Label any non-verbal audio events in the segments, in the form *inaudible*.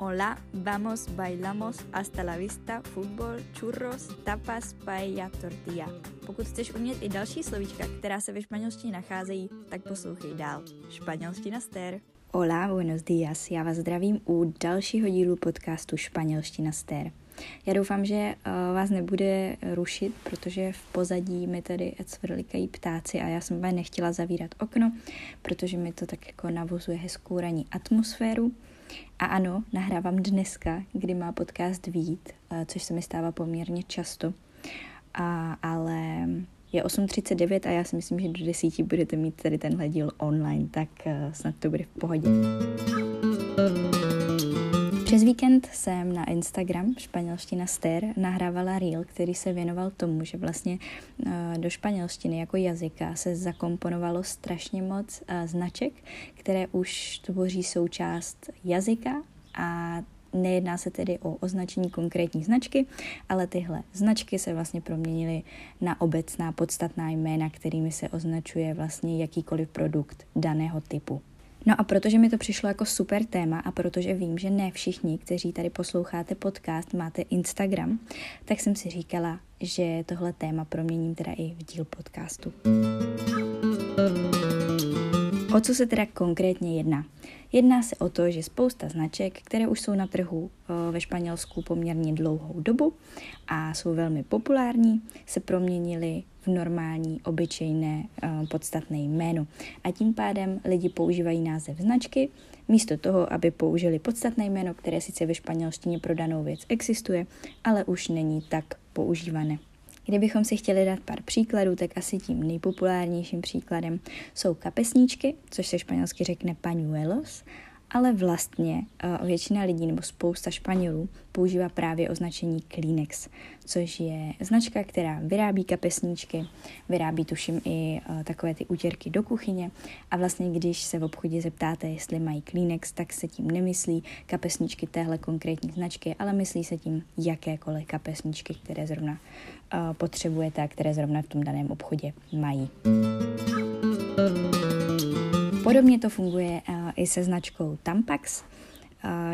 Hola, vamos, bailamos, hasta la vista, fútbol, churros, tapas, paella, tortilla. Pokud chceš umět i další slovíčka, která se ve španělštině nacházejí, tak poslouchej dál. Španělština stér. Hola, buenos días. Já vás zdravím u dalšího dílu podcastu Španělština stér. Já doufám, že uh, vás nebude rušit, protože v pozadí mi tady cvrlikají ptáci a já jsem nechtěla zavírat okno, protože mi to tak jako navozuje hezkou ranní atmosféru. A ano, nahrávám dneska, kdy má podcast vít, uh, což se mi stává poměrně často. A, ale je 8.39 a já si myslím, že do 10 budete mít tady tenhle díl online, tak uh, snad to bude v pohodě. Přes víkend jsem na Instagram španělština Ster nahrávala reel, který se věnoval tomu, že vlastně eh, do španělštiny jako jazyka se zakomponovalo strašně moc eh, značek, které už tvoří součást jazyka a Nejedná se tedy o označení konkrétní značky, ale tyhle značky se vlastně proměnily na obecná podstatná jména, kterými se označuje vlastně jakýkoliv produkt daného typu. No a protože mi to přišlo jako super téma a protože vím, že ne všichni, kteří tady posloucháte podcast, máte Instagram, tak jsem si říkala, že tohle téma proměním teda i v díl podcastu. O co se teda konkrétně jedná? Jedná se o to, že spousta značek, které už jsou na trhu eh, ve Španělsku poměrně dlouhou dobu a jsou velmi populární, se proměnily v normální, obyčejné, eh, podstatné jméno. A tím pádem lidi používají název značky, místo toho, aby použili podstatné jméno, které sice ve španělštině pro danou věc existuje, ale už není tak používané. Kdybychom si chtěli dát pár příkladů, tak asi tím nejpopulárnějším příkladem jsou kapesníčky, což se španělsky řekne pañuelos, ale vlastně uh, většina lidí nebo spousta Španělů používá právě označení Kleenex, což je značka, která vyrábí kapesníčky, vyrábí tuším i uh, takové ty útěrky do kuchyně a vlastně když se v obchodě zeptáte, jestli mají Kleenex, tak se tím nemyslí kapesníčky téhle konkrétní značky, ale myslí se tím jakékoliv kapesníčky, které zrovna uh, potřebujete a které zrovna v tom daném obchodě mají. Podobně to funguje i se značkou Tampax.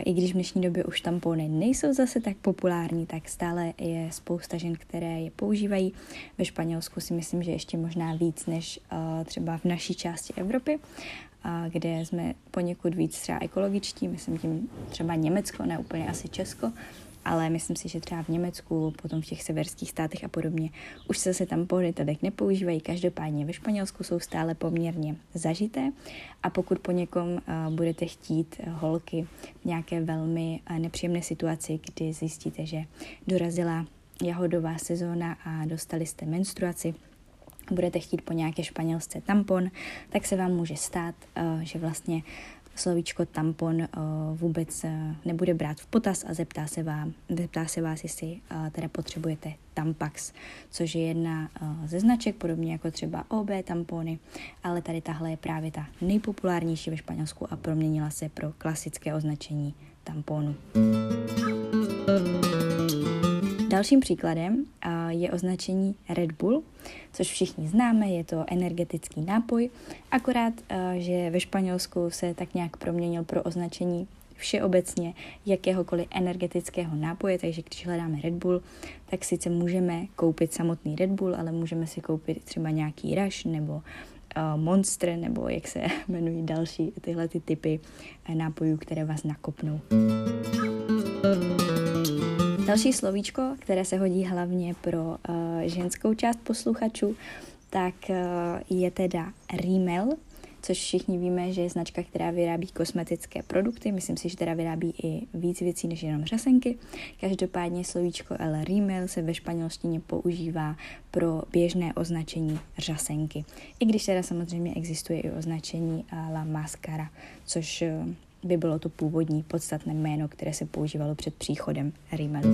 I když v dnešní době už tampony nejsou zase tak populární, tak stále je spousta žen, které je používají. Ve Španělsku si myslím, že ještě možná víc než třeba v naší části Evropy, kde jsme poněkud víc třeba ekologičtí, myslím tím třeba Německo, ne úplně asi Česko, ale myslím si, že třeba v Německu, potom v těch severských státech a podobně, už se zase tam pohody tak nepoužívají. Každopádně ve Španělsku jsou stále poměrně zažité a pokud po někom uh, budete chtít uh, holky v nějaké velmi uh, nepříjemné situaci, kdy zjistíte, že dorazila jahodová sezóna a dostali jste menstruaci, budete chtít po nějaké španělsce tampon, tak se vám může stát, že vlastně slovíčko tampon uh, vůbec uh, nebude brát v potaz a zeptá se, vám, zeptá se vás, jestli uh, teda potřebujete Tampax, což je jedna ze značek, podobně jako třeba OB tampony, ale tady tahle je právě ta nejpopulárnější ve Španělsku a proměnila se pro klasické označení tamponu. Dalším příkladem je označení Red Bull, což všichni známe, je to energetický nápoj, akorát, že ve Španělsku se tak nějak proměnil pro označení všeobecně jakéhokoliv energetického nápoje, takže když hledáme Red Bull, tak sice můžeme koupit samotný Red Bull, ale můžeme si koupit třeba nějaký Rush nebo Monster, nebo jak se *laughs* jmenují další tyhle ty typy nápojů, které vás nakopnou. Další slovíčko, které se hodí hlavně pro uh, ženskou část posluchačů, tak uh, je teda Rimmel, což všichni víme, že je značka, která vyrábí kosmetické produkty. Myslím si, že teda vyrábí i víc věcí než jenom řasenky. Každopádně slovíčko El Rimmel se ve španělštině používá pro běžné označení řasenky. I když teda samozřejmě existuje i označení La Mascara, což by bylo to původní podstatné jméno, které se používalo před příchodem Rimmelu.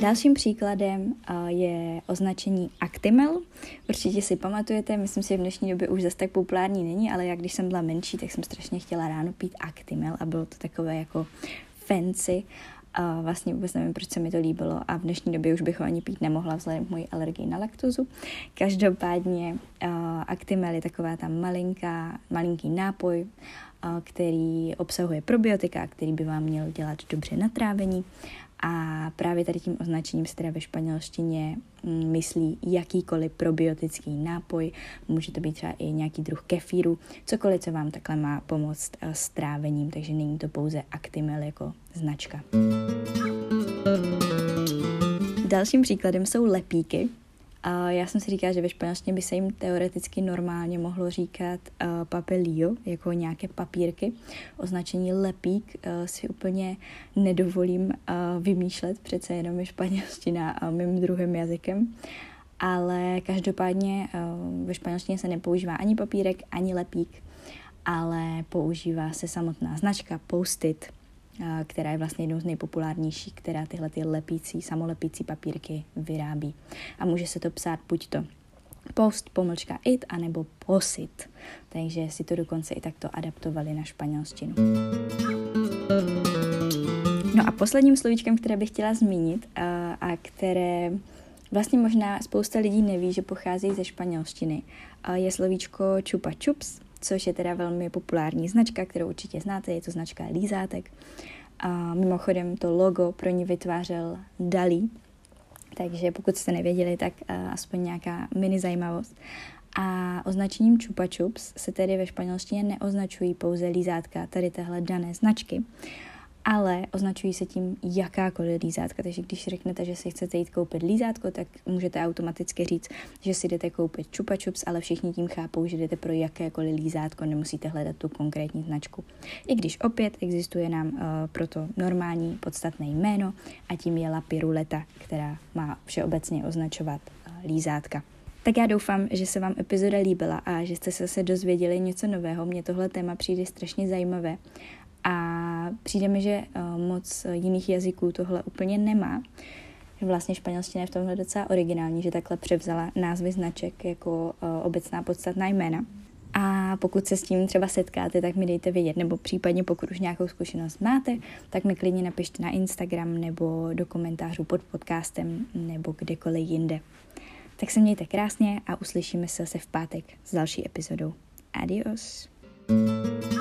Dalším příkladem je označení Actimel. Určitě si pamatujete, myslím si, že v dnešní době už zase tak populární není, ale jak když jsem byla menší, tak jsem strašně chtěla ráno pít Actimel a bylo to takové jako fancy a vlastně vůbec nevím, proč se mi to líbilo a v dnešní době už bych ho ani pít nemohla vzhledem k mojí alergii na laktozu. Každopádně uh, Actimel je taková ta malinká, malinký nápoj, který obsahuje probiotika, který by vám měl dělat dobře na trávení. A právě tady tím označením se teda ve španělštině mm, myslí jakýkoliv probiotický nápoj, může to být třeba i nějaký druh kefíru, cokoliv, co vám takhle má pomoct s trávením, takže není to pouze Actimel jako značka. Dalším příkladem jsou lepíky, a já jsem si říkala, že ve španělštině by se jim teoreticky normálně mohlo říkat uh, papelio, jako nějaké papírky. Označení lepík uh, si úplně nedovolím uh, vymýšlet, přece jenom je španělština uh, mým druhým jazykem. Ale každopádně uh, ve španělštině se nepoužívá ani papírek, ani lepík, ale používá se samotná značka Post-it, která je vlastně jednou z nejpopulárnějších, která tyhle ty lepící, samolepící papírky vyrábí. A může se to psát buď to post, pomlčka it, anebo posit. Takže si to dokonce i takto adaptovali na španělštinu. No a posledním slovíčkem, které bych chtěla zmínit a, a které vlastně možná spousta lidí neví, že pochází ze španělštiny, je slovíčko chupa chups, což je teda velmi populární značka, kterou určitě znáte, je to značka Lízátek. A mimochodem to logo pro ní vytvářel Dalí, takže pokud jste nevěděli, tak uh, aspoň nějaká mini zajímavost. A označením Chupa Chups se tedy ve španělštině neoznačují pouze lízátka tady téhle dané značky, ale označují se tím jakákoliv lízátka. Takže když řeknete, že si chcete jít koupit lízátko, tak můžete automaticky říct, že si jdete koupit Chupa Chups, ale všichni tím chápou, že jdete pro jakékoliv lízátko, nemusíte hledat tu konkrétní značku. I když opět existuje nám uh, proto normální podstatné jméno a tím je La Piruleta, která má všeobecně označovat uh, lízátka. Tak já doufám, že se vám epizoda líbila a že jste se dozvěděli něco nového. Mně tohle téma přijde strašně zajímavé a přijde mi, že uh, moc jiných jazyků tohle úplně nemá. Vlastně španělština je v tomhle docela originální, že takhle převzala názvy značek jako uh, obecná podstatná jména. A pokud se s tím třeba setkáte, tak mi dejte vědět, nebo případně pokud už nějakou zkušenost máte, tak mi klidně napište na Instagram nebo do komentářů pod podcastem nebo kdekoliv jinde. Tak se mějte krásně a uslyšíme se zase v pátek s další epizodou. Adios. thank you